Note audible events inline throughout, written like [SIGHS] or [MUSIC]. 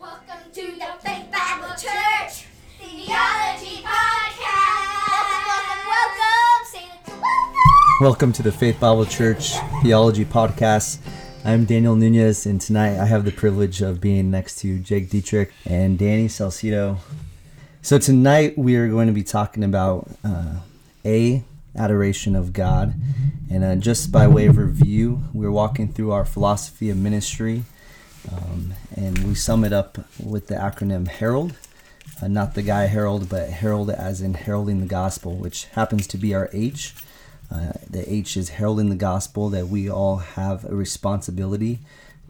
Welcome to the Faith Bible Church Theology Podcast. Welcome, welcome, welcome. Welcome. Welcome to the Faith Bible Church Theology Podcast. I'm Daniel Nunez, and tonight I have the privilege of being next to Jake Dietrich and Danny Salcido. So tonight we are going to be talking about uh, a adoration of God, and uh, just by way of review, we're walking through our philosophy of ministry, um, and we sum it up with the acronym HERALD. Uh, not the guy Harold, but herald as in heralding the gospel, which happens to be our H. Uh, the H is heralding the gospel, that we all have a responsibility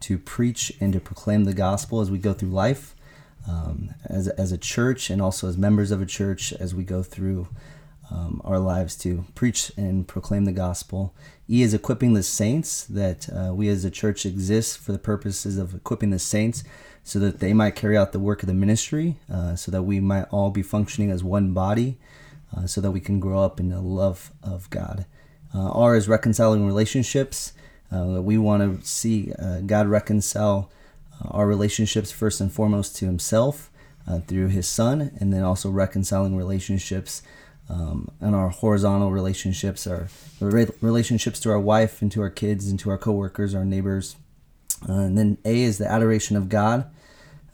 to preach and to proclaim the gospel as we go through life, um, as, as a church, and also as members of a church as we go through um, our lives to preach and proclaim the gospel. E is equipping the saints, that uh, we as a church exist for the purposes of equipping the saints so that they might carry out the work of the ministry, uh, so that we might all be functioning as one body uh, so that we can grow up in the love of God. Uh, R is reconciling relationships. Uh, we want to see uh, God reconcile our relationships first and foremost to Himself through His Son, and then also reconciling relationships um, and our horizontal relationships, our relationships to our wife and to our kids and to our coworkers, our neighbors. and then A is the adoration of God,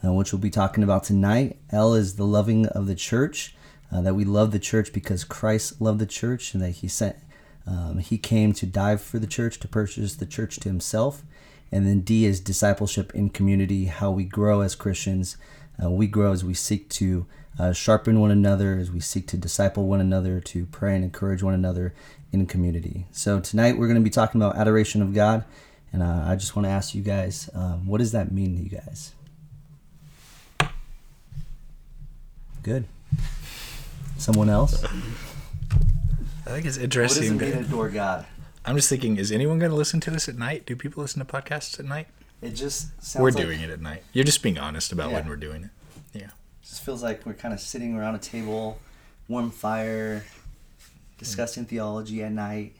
which we'll be talking about tonight. L is the loving of the church uh, that we love the church because Christ loved the church and that He sent, um, He came to die for the church to purchase the church to Himself. And then D is discipleship in community, how we grow as Christians. Uh, we grow as we seek to uh, sharpen one another, as we seek to disciple one another, to pray and encourage one another in community. So tonight we're going to be talking about adoration of God. And uh, I just want to ask you guys, um, what does that mean to you guys? Good. Someone else? I think it's What does it mean to adore God? I'm just thinking, is anyone going to listen to this at night? Do people listen to podcasts at night? It just sounds we're like, doing it at night. You're just being honest about when we're doing it. Yeah. Just feels like we're kind of sitting around a table, warm fire, discussing theology at night.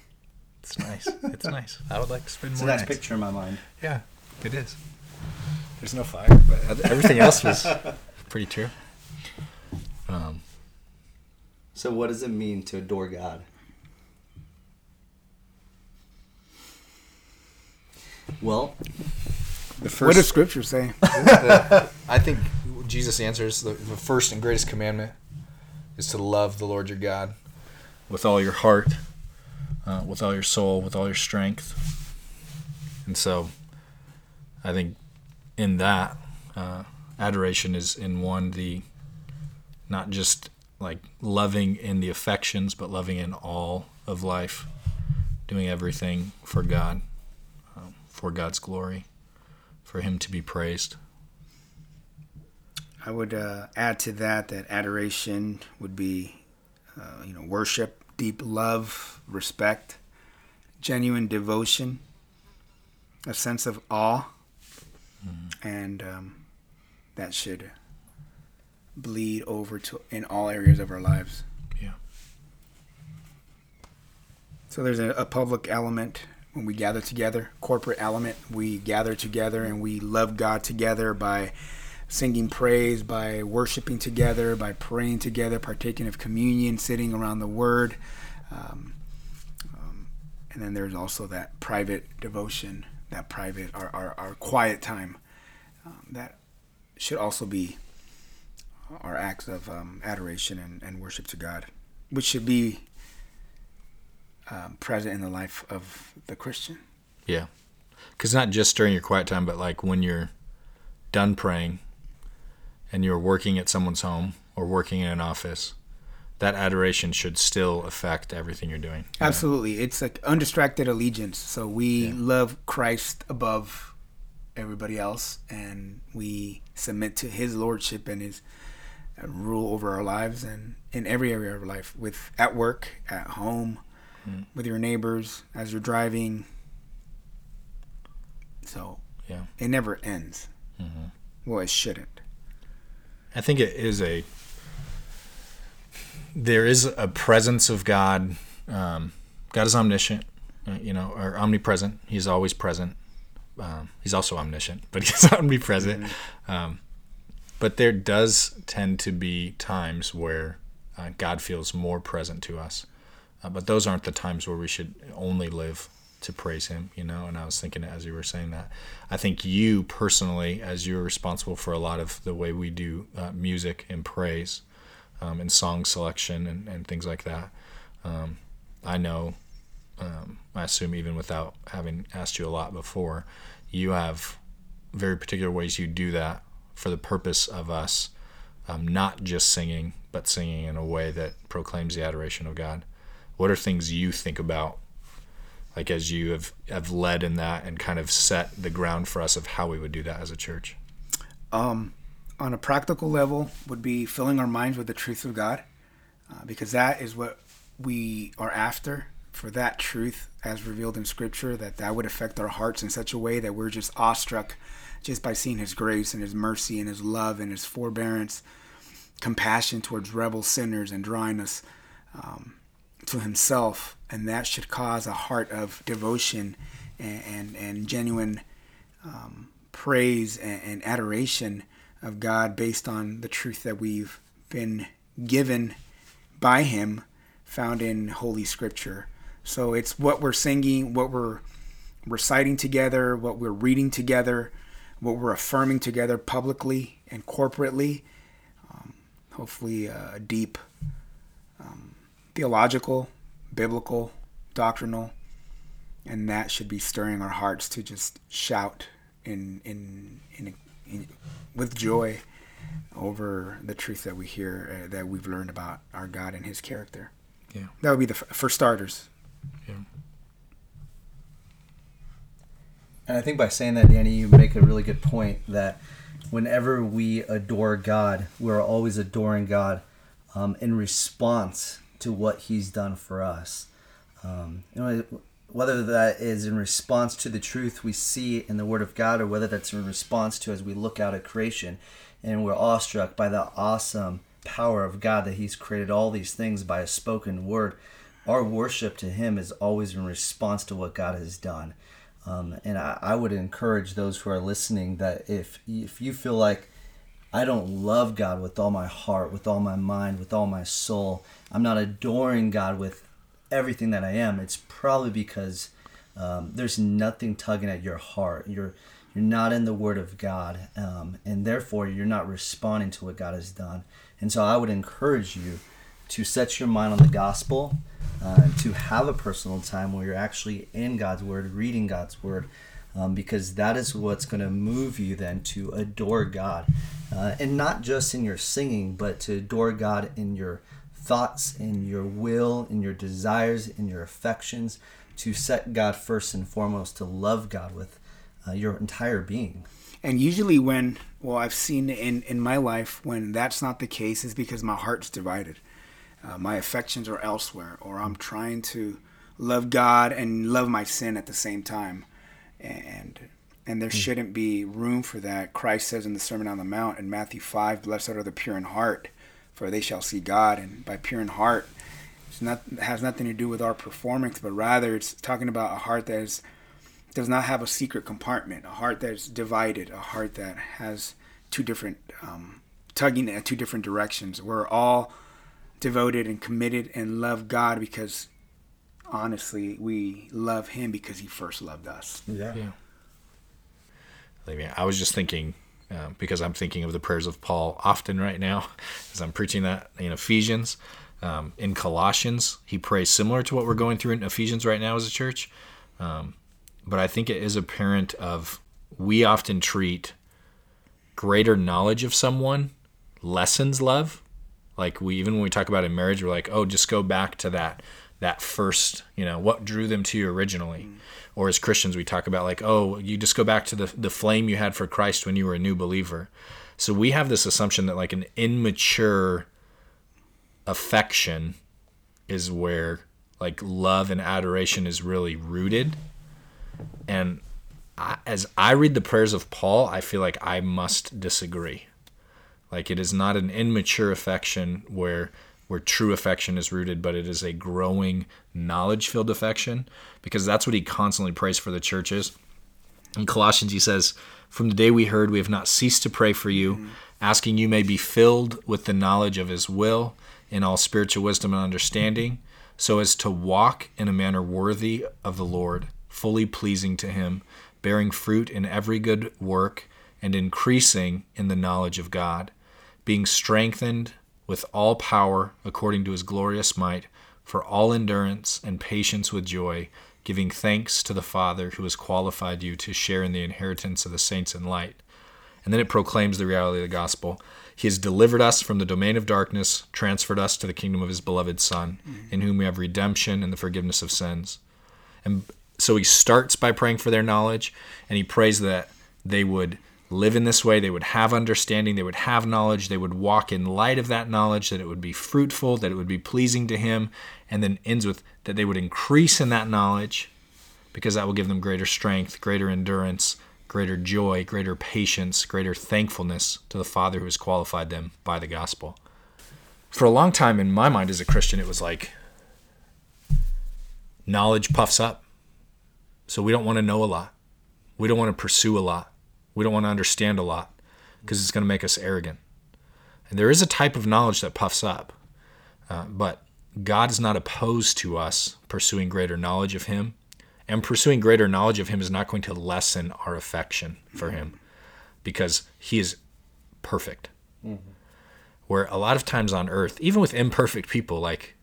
It's nice. it's nice. I would like to spend It's more a nice picture in my mind. Yeah, it is. There's no fire, but everything else was [LAUGHS] pretty true. Um, So, what does it mean to adore God? Well, The first. What does Scripture say? [LAUGHS] the, I think Jesus answers the, the first and greatest commandment is to love the Lord your God. with all your heart, uh, with all your soul, with all your strength. And so I think in that, uh, adoration is in one, the not just like loving in the affections, but loving in all of life, doing everything for God, um, for God's glory, for Him to be praised. I would uh, add to that that adoration would be, uh, you know, worship, deep love, respect, genuine devotion, a sense of awe, and um, that should bleed over to in all areas of our lives. Yeah. So there's a, a public element when we gather together, corporate element. We gather together and we love God together by singing praise, by worshiping together, by praying together, partaking of communion, sitting around the Word. Um, um, and then there's also that private devotion, that private, our, our, our quiet time. Um, that should also be our acts of um, adoration and, and worship to God, which should be um, present in the life of the Christian. Yeah. Because not just during your quiet time, but like when you're done praying and you're working at someone's home or working in an office, that adoration should still affect everything you're doing. Absolutely, it's like undistracted allegiance. So we Yeah. love Christ above everybody else, and we submit to His lordship and His uh, rule over our lives and in every area of our life. With at work, at home, with your neighbors, as you're driving. So Yeah. it never ends. Mm-hmm. Well, it shouldn't. I think it is a. There is a presence of God. Um, God is omniscient, uh, you know, or omnipresent. He's always present. Um, he's also omniscient, [LAUGHS] but he's omnipresent. Um, but there does tend to be times where uh, God feels more present to us. Uh, but those aren't the times where we should only live to praise Him, you know. And I was thinking as you were saying that, I think you personally, as you're responsible for a lot of the way we do uh, music and praise um, and song selection and, and things like that, um, I know, um, I assume even without having asked you a lot before, you have very particular ways you do that for the purpose of us um, not just singing, but singing in a way that proclaims the adoration of God. What are things you think about, like as you have, have led in that and kind of set the ground for us of how we would do that as a church? Um, on a practical level, would be filling our minds with the truth of God, uh, because that is what we are after. For that truth, as revealed in Scripture, that that would affect our hearts in such a way that we're just awestruck just by seeing His grace and His mercy and His love and His forbearance, compassion towards rebel sinners, and drawing us um, to Himself. And that should cause a heart of devotion and, and, and genuine um, praise and, and adoration of God based on the truth that we've been given by Him, found in Holy Scripture. So it's what we're singing, what we're reciting together, what we're reading together, what we're affirming together publicly and corporately. Um, hopefully, uh, deep um, theological, biblical, doctrinal, and that should be stirring our hearts to just shout in in, in, in with joy over the truth that we hear uh, that we've learned about our God and His character. Yeah. That would be the for starters. Yeah. And I think by saying that, Danny, you make a really good point that whenever we adore God, we're always adoring God um, in response to what He's done for us. Um, you know, whether that is in response to the truth we see in the Word of God, or whether that's in response to as we look out at creation and we're awestruck by the awesome power of God that He's created all these things by a spoken word. Our worship to Him is always in response to what God has done. Um, and I, I would encourage those who are listening that if if you feel like I don't love God with all my heart, with all my mind, with all my soul, I'm not adoring God with everything that I am, it's probably because um, there's nothing tugging at your heart. You're you're not in the Word of God, um, and therefore you're not responding to what God has done. And so I would encourage you to set your mind on the gospel, uh, to have a personal time where you're actually in God's Word, reading God's Word, um, because that is what's going to move you then to adore God. Uh, and not just in your singing, but to adore God in your thoughts, in your will, in your desires, in your affections, to set God first and foremost, to love God with uh, your entire being. And usually, when well, I've seen in in my life when that's not the case is because my heart's divided. Uh, my affections are elsewhere, or I'm trying to love God and love my sin at the same time, and and there shouldn't be room for that. Christ says in the Sermon on the Mount in Matthew five, "Blessed are the pure in heart, for they shall see God." And by pure in heart, it's not it has nothing to do with our performance, but rather it's talking about a heart that is does not have a secret compartment, a heart that's divided, a heart that has two different um, tugging at two different directions. We're all devoted and committed and love God because honestly, we love Him because He first loved us. Yeah. Yeah. I mean, I was just thinking, uh, because I'm thinking of the prayers of Paul often right now [LAUGHS] as I'm preaching that in Ephesians. Um, in Colossians, he prays similar to what we're going through in Ephesians right now as a church. Um, but I think it is apparent of we often treat greater knowledge of someone lessens love. Like we even when we talk about in marriage, we're like, oh, just go back to that that first, you know, what drew them to you originally. Mm. Or as Christians, we talk about like, oh, you just go back to the the flame you had for Christ when you were a new believer. So we have this assumption that like an immature affection is where like love and adoration is really rooted. And I, as I read the prayers of Paul, I feel like I must disagree. Like it is not an immature affection where where true affection is rooted, but it is a growing knowledge filled affection because that's what he constantly prays for the churches. In Colossians, he says, From the day we heard, we have not ceased to pray for you, asking you may be filled with the knowledge of his will in all spiritual wisdom and understanding, so as to walk in a manner worthy of the Lord, fully pleasing to him, bearing fruit in every good work, and increasing in the knowledge of God, being strengthened with all power according to his glorious might, for all endurance and patience with joy, giving thanks to the Father who has qualified you to share in the inheritance of the saints in light. And then it proclaims the reality of the gospel. He has delivered us from the domain of darkness, transferred us to the kingdom of his beloved Son, mm-hmm. in whom we have redemption and the forgiveness of sins. And so he starts by praying for their knowledge, and he prays that they would live in this way, they would have understanding, they would have knowledge, they would walk in light of that knowledge, that it would be fruitful, that it would be pleasing to him, and then ends with that they would increase in that knowledge because that will give them greater strength, greater endurance, greater joy, greater patience, greater thankfulness to the Father who has qualified them by the gospel. For a long time in my mind as a Christian, it was like knowledge puffs up. So we don't want to know a lot. We don't want to pursue a lot. We don't want to understand a lot because it's going to make us arrogant. And there is a type of knowledge that puffs up, uh, but God is not opposed to us pursuing greater knowledge of Him. And pursuing greater knowledge of Him is not going to lessen our affection for Him because He is perfect. Where a lot of times on earth, even with imperfect people, like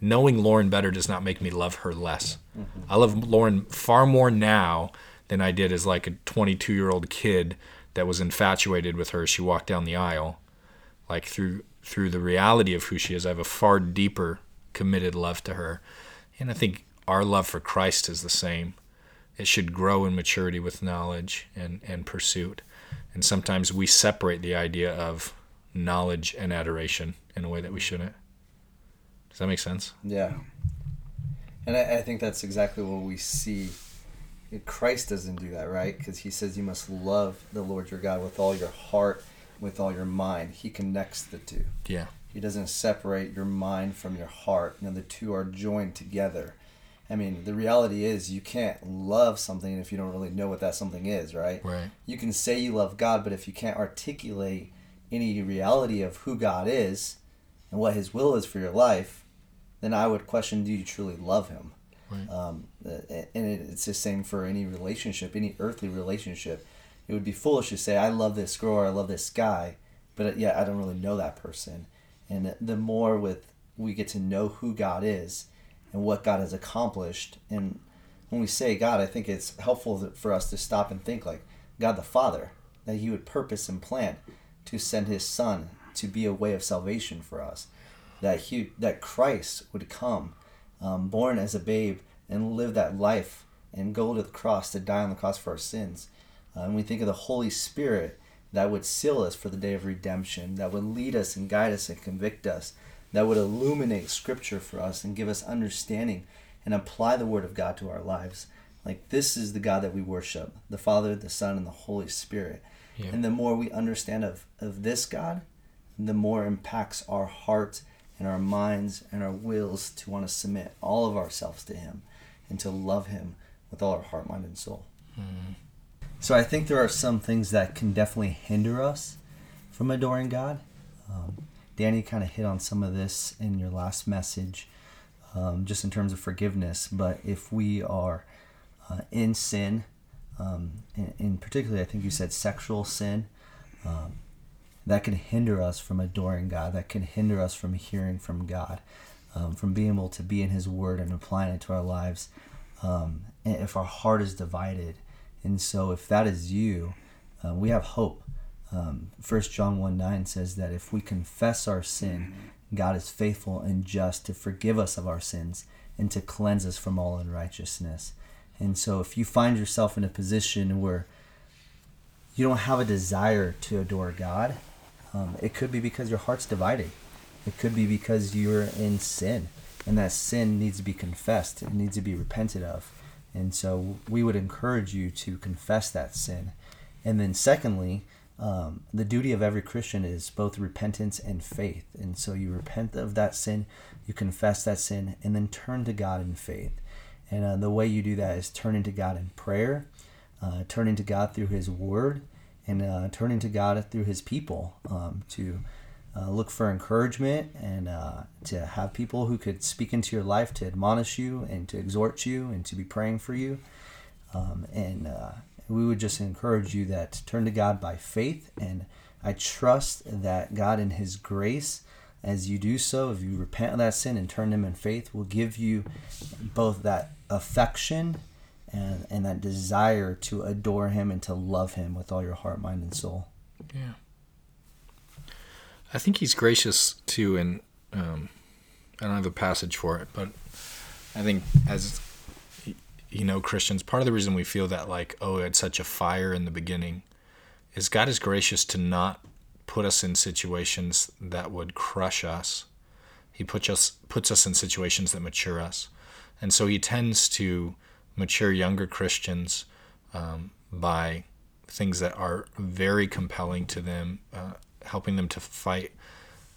knowing Lauren better does not make me love her less. I love Lauren far more now than I did as like a 22 year old kid that was infatuated with her as she walked down the aisle. Like through through the reality of who she is, I have a far deeper committed love to her. And I think our love for Christ is the same. It should grow in maturity with knowledge and, and pursuit. And sometimes we separate the idea of knowledge and adoration in a way that we shouldn't. Does that make sense? Yeah. And I, I think that's exactly what we see. Christ doesn't do that, right? Because he says you must love the Lord your God with all your heart, with all your mind. He connects the two. Yeah. He doesn't separate your mind from your heart. You know, the two are joined together. I mean, the reality is you can't love something if you don't really know what that something is, right? Right. You can say you love God, but if you can't articulate any reality of who God is and what His will is for your life, then I would question: Do you truly love Him? Right. Um, and it's the same for any relationship, any earthly relationship. It would be foolish to say, "I love this girl" or "I love this guy," but yeah, I don't really know that person. And the more with we get to know who God is and what God has accomplished, and when we say God, I think it's helpful for us to stop and think like God the Father, that He would purpose and plan to send His Son to be a way of salvation for us, that He that Christ would come, um, born as a babe, and live that life and go to the cross to die on the cross for our sins. Uh, and we think of the Holy Spirit that would seal us for the day of redemption, that would lead us and guide us and convict us, that would illuminate Scripture for us and give us understanding and apply the Word of God to our lives. Like this is the God that we worship the Father, the Son, and the Holy Spirit. Yeah. And the more we understand of, of this God, the more impacts our heart and our minds and our wills to want to submit all of ourselves to Him and to love Him with all our heart, mind, and soul. So I think there are some things that can definitely hinder us from adoring God. Um, Danny kind of hit on some of this in your last message, um, just in terms of forgiveness. But if we are uh, in sin, um, in, in particularly, I think you said sexual sin, um, that can hinder us from adoring God. That can hinder us from hearing from God, um, from being able to be in His Word and applying it to our lives. Um, if our heart is divided, and so if that is you, uh, we have hope. Um, 1 John 1 9 says that if we confess our sin, God is faithful and just to forgive us of our sins and to cleanse us from all unrighteousness. And so if you find yourself in a position where you don't have a desire to adore God, um, it could be because your heart's divided. It could be because you're in sin, and that sin needs to be confessed. It needs to be repented of. And so we would encourage you to confess that sin. And then, secondly, um, the duty of every Christian is both repentance and faith. And so you repent of that sin, you confess that sin, and then turn to God in faith. And uh, the way you do that is turning to God in prayer, uh, turning to God through His Word and uh, turning to God through His people um, to uh, look for encouragement and uh, to have people who could speak into your life to admonish you and to exhort you and to be praying for you. Um, and uh, we would just encourage you that turn to God by faith. And I trust that God, in His grace, as you do so, if you repent of that sin and turn Him in faith, will give you both that affection and, and that desire to adore Him and to love Him with all your heart, mind, and soul. Yeah. I think he's gracious too, and um, I don't have a passage for it, but I think as you know, Christians, part of the reason we feel that like, oh, it's such a fire in the beginning, is God is gracious to not put us in situations that would crush us. He puts us puts us in situations that mature us, and so He tends to mature younger Christians um, by things that are very compelling to them, uh, helping them to fight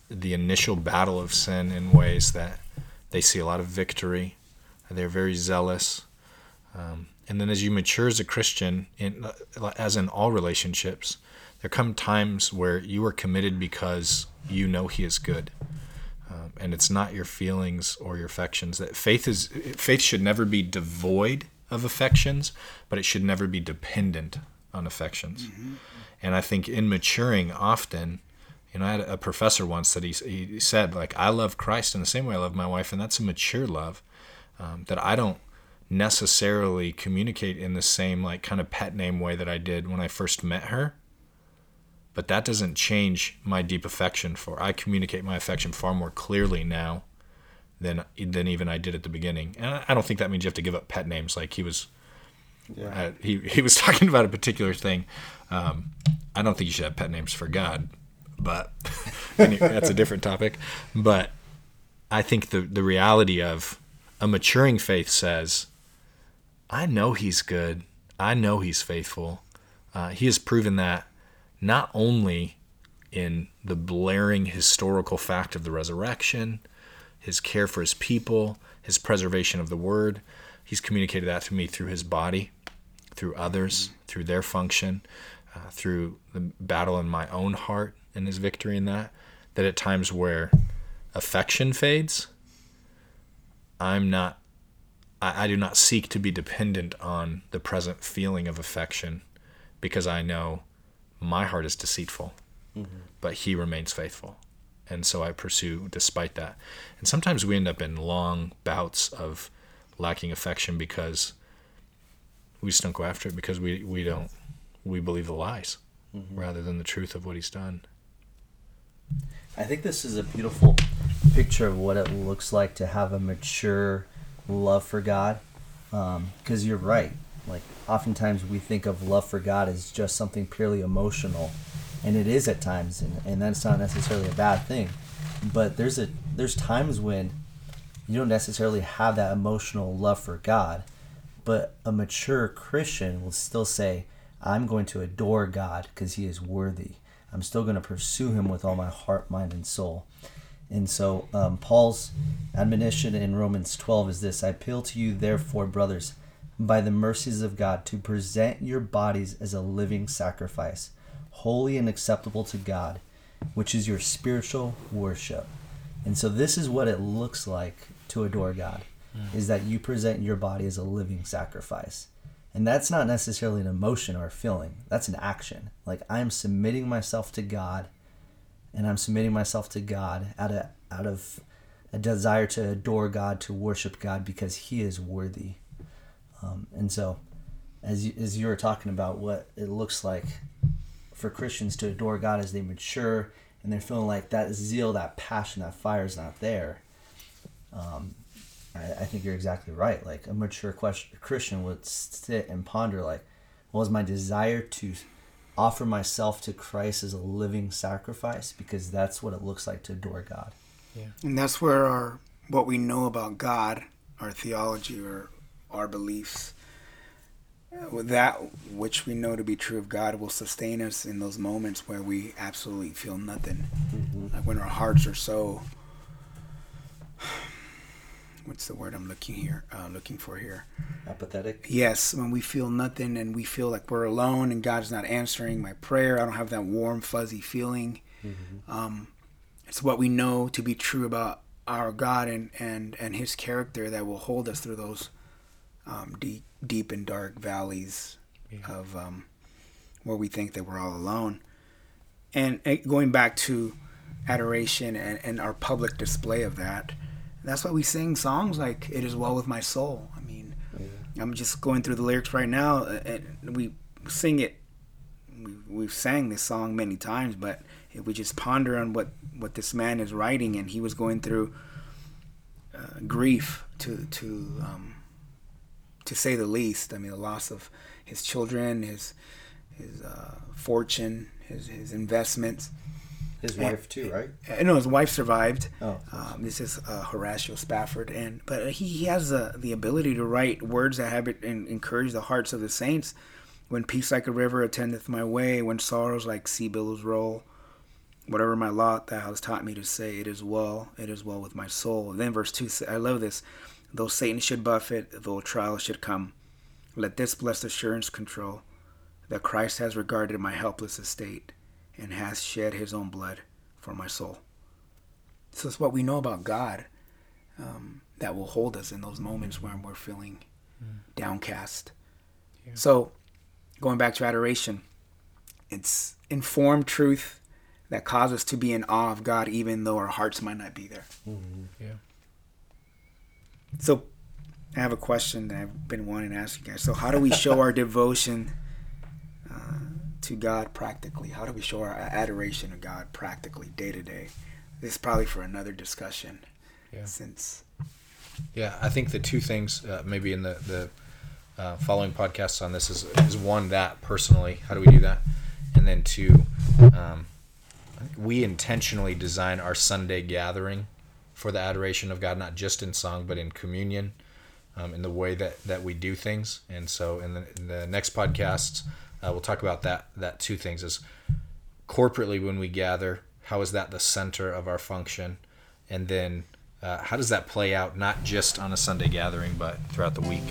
the initial battle of sin in ways that they see a lot of victory. They're very zealous. Um, and then as you mature as a Christian, in, as in all relationships, there come times where you are committed because you know He is good. Um, and it's not your feelings or your affections. That faith is faith should never be devoid of affections, but it should never be dependent on affections. Mm-hmm. And I think in maturing, often, you know, I had a professor once that he, he said, like, I love Christ in the same way I love my wife, and that's a mature love um, that I don't necessarily communicate in the same, like, kind of pet name way that I did when I first met her. But that doesn't change my deep affection for. I communicate my affection far more clearly now than than even I did at the beginning. And I don't think that means you have to give up pet names. Like he was yeah. Uh, he he was [LAUGHS] talking about a particular thing. Um, I don't think you should have pet names for God, but [LAUGHS] anyway, that's a different topic. But I think the the reality of a maturing faith says, I know He's good. I know He's faithful. Uh, he has proven that not only in the blaring historical fact of the resurrection, His care for His people, His preservation of the Word. He's communicated that to me through His body through others, through their function, uh, through the battle in my own heart and his victory in that. That at times where affection fades, I'm not, I, I do not seek to be dependent on the present feeling of affection because I know my heart is deceitful, mm-hmm. but he remains faithful. And so I pursue despite that. And sometimes we end up in long bouts of lacking affection because we just don't go after it because we we don't we believe the lies mm-hmm. rather than the truth of what he's done. I think this is a beautiful picture of what it looks like to have a mature love for God. Because um, you're right. Like, oftentimes we think of love for God as just something purely emotional. And it is at times, and, and that's not necessarily a bad thing. But there's a there's times when you don't necessarily have that emotional love for God but a mature Christian will still say, I'm going to adore God because he is worthy. I'm still going to pursue him with all my heart, mind, and soul. And so um, Paul's admonition in Romans 12 is this I appeal to you, therefore, brothers, by the mercies of God, to present your bodies as a living sacrifice, holy and acceptable to God, which is your spiritual worship. And so this is what it looks like to adore God is that you present your body as a living sacrifice. And that's not necessarily an emotion or a feeling. That's an action. Like I'm submitting myself to God and I'm submitting myself to God out of out of a desire to adore God, to worship God because He is worthy. Um, and so, as you, as you were talking about what it looks like for Christians to adore God as they mature and they're feeling like that zeal, that passion, that fire is not there. Um, I, I think you're exactly right. Like a mature question, Christian would sit and ponder, like, well, is my desire to offer myself to Christ as a living sacrifice? Because that's what it looks like to adore God. Yeah. And that's where our what we know about God, our theology, or our beliefs, with that which we know to be true of God will sustain us in those moments where we absolutely feel nothing. Mm-hmm. Like when our hearts are so [SIGHS] what's the word I'm looking here uh, looking for here? Apathetic. Yes, when we feel nothing and we feel like we're alone and God's not answering my prayer, I don't have that warm, fuzzy feeling. Um, it's what we know to be true about our God and, and, and His character that will hold us through those um, deep, deep and dark valleys of um, where we think that we're all alone. And uh, going back to adoration and, and our public display of that, that's why we sing songs like "It Is Well with My Soul." I mean, I'm just going through the lyrics right now, and we sing it. We, we've sang this song many times, but if we just ponder on what what this man is writing, and he was going through uh, grief to to um, to say the least. I mean, the loss of his children, his his uh, fortune, his his investments. His wife too, right? Uh, no, his wife survived. Oh. Um, this is uh, Horatio Spafford, and but he, he has uh, the ability to write words that have it and encourage the hearts of the saints. When peace like a river attendeth my way, when sorrows like sea billows roll, whatever my lot, thou hast taught me to say, it is well, it is well with my soul. And then verse two, I love this. Though Satan should buffet, though trial should come, let this blessed assurance control that Christ has regarded my helpless estate and has shed his own blood for my soul. So it's what we know about God um, that will hold us in those moments when we're feeling downcast. So, going back to adoration, it's informed truth that causes us to be in awe of God, even though our hearts might not be there. Yeah. So, I have a question that I've been wanting to ask you guys. So, how do we show our [LAUGHS] devotion uh, to God practically? How do we show our adoration of God practically, day to day? This is probably for another discussion. Yeah. Since Yeah, I think the two things uh, maybe in the the uh, following podcasts on this is is one that personally, how do we do that, and then two, um, we intentionally design our Sunday gathering for the adoration of God, not just in song but in communion, um, in the way that that we do things. And so, in the, in the next podcasts, uh, we'll talk about that that two things is corporately when we gather, how is that the center of our function, and then uh, how does that play out not just on a Sunday gathering but throughout the week?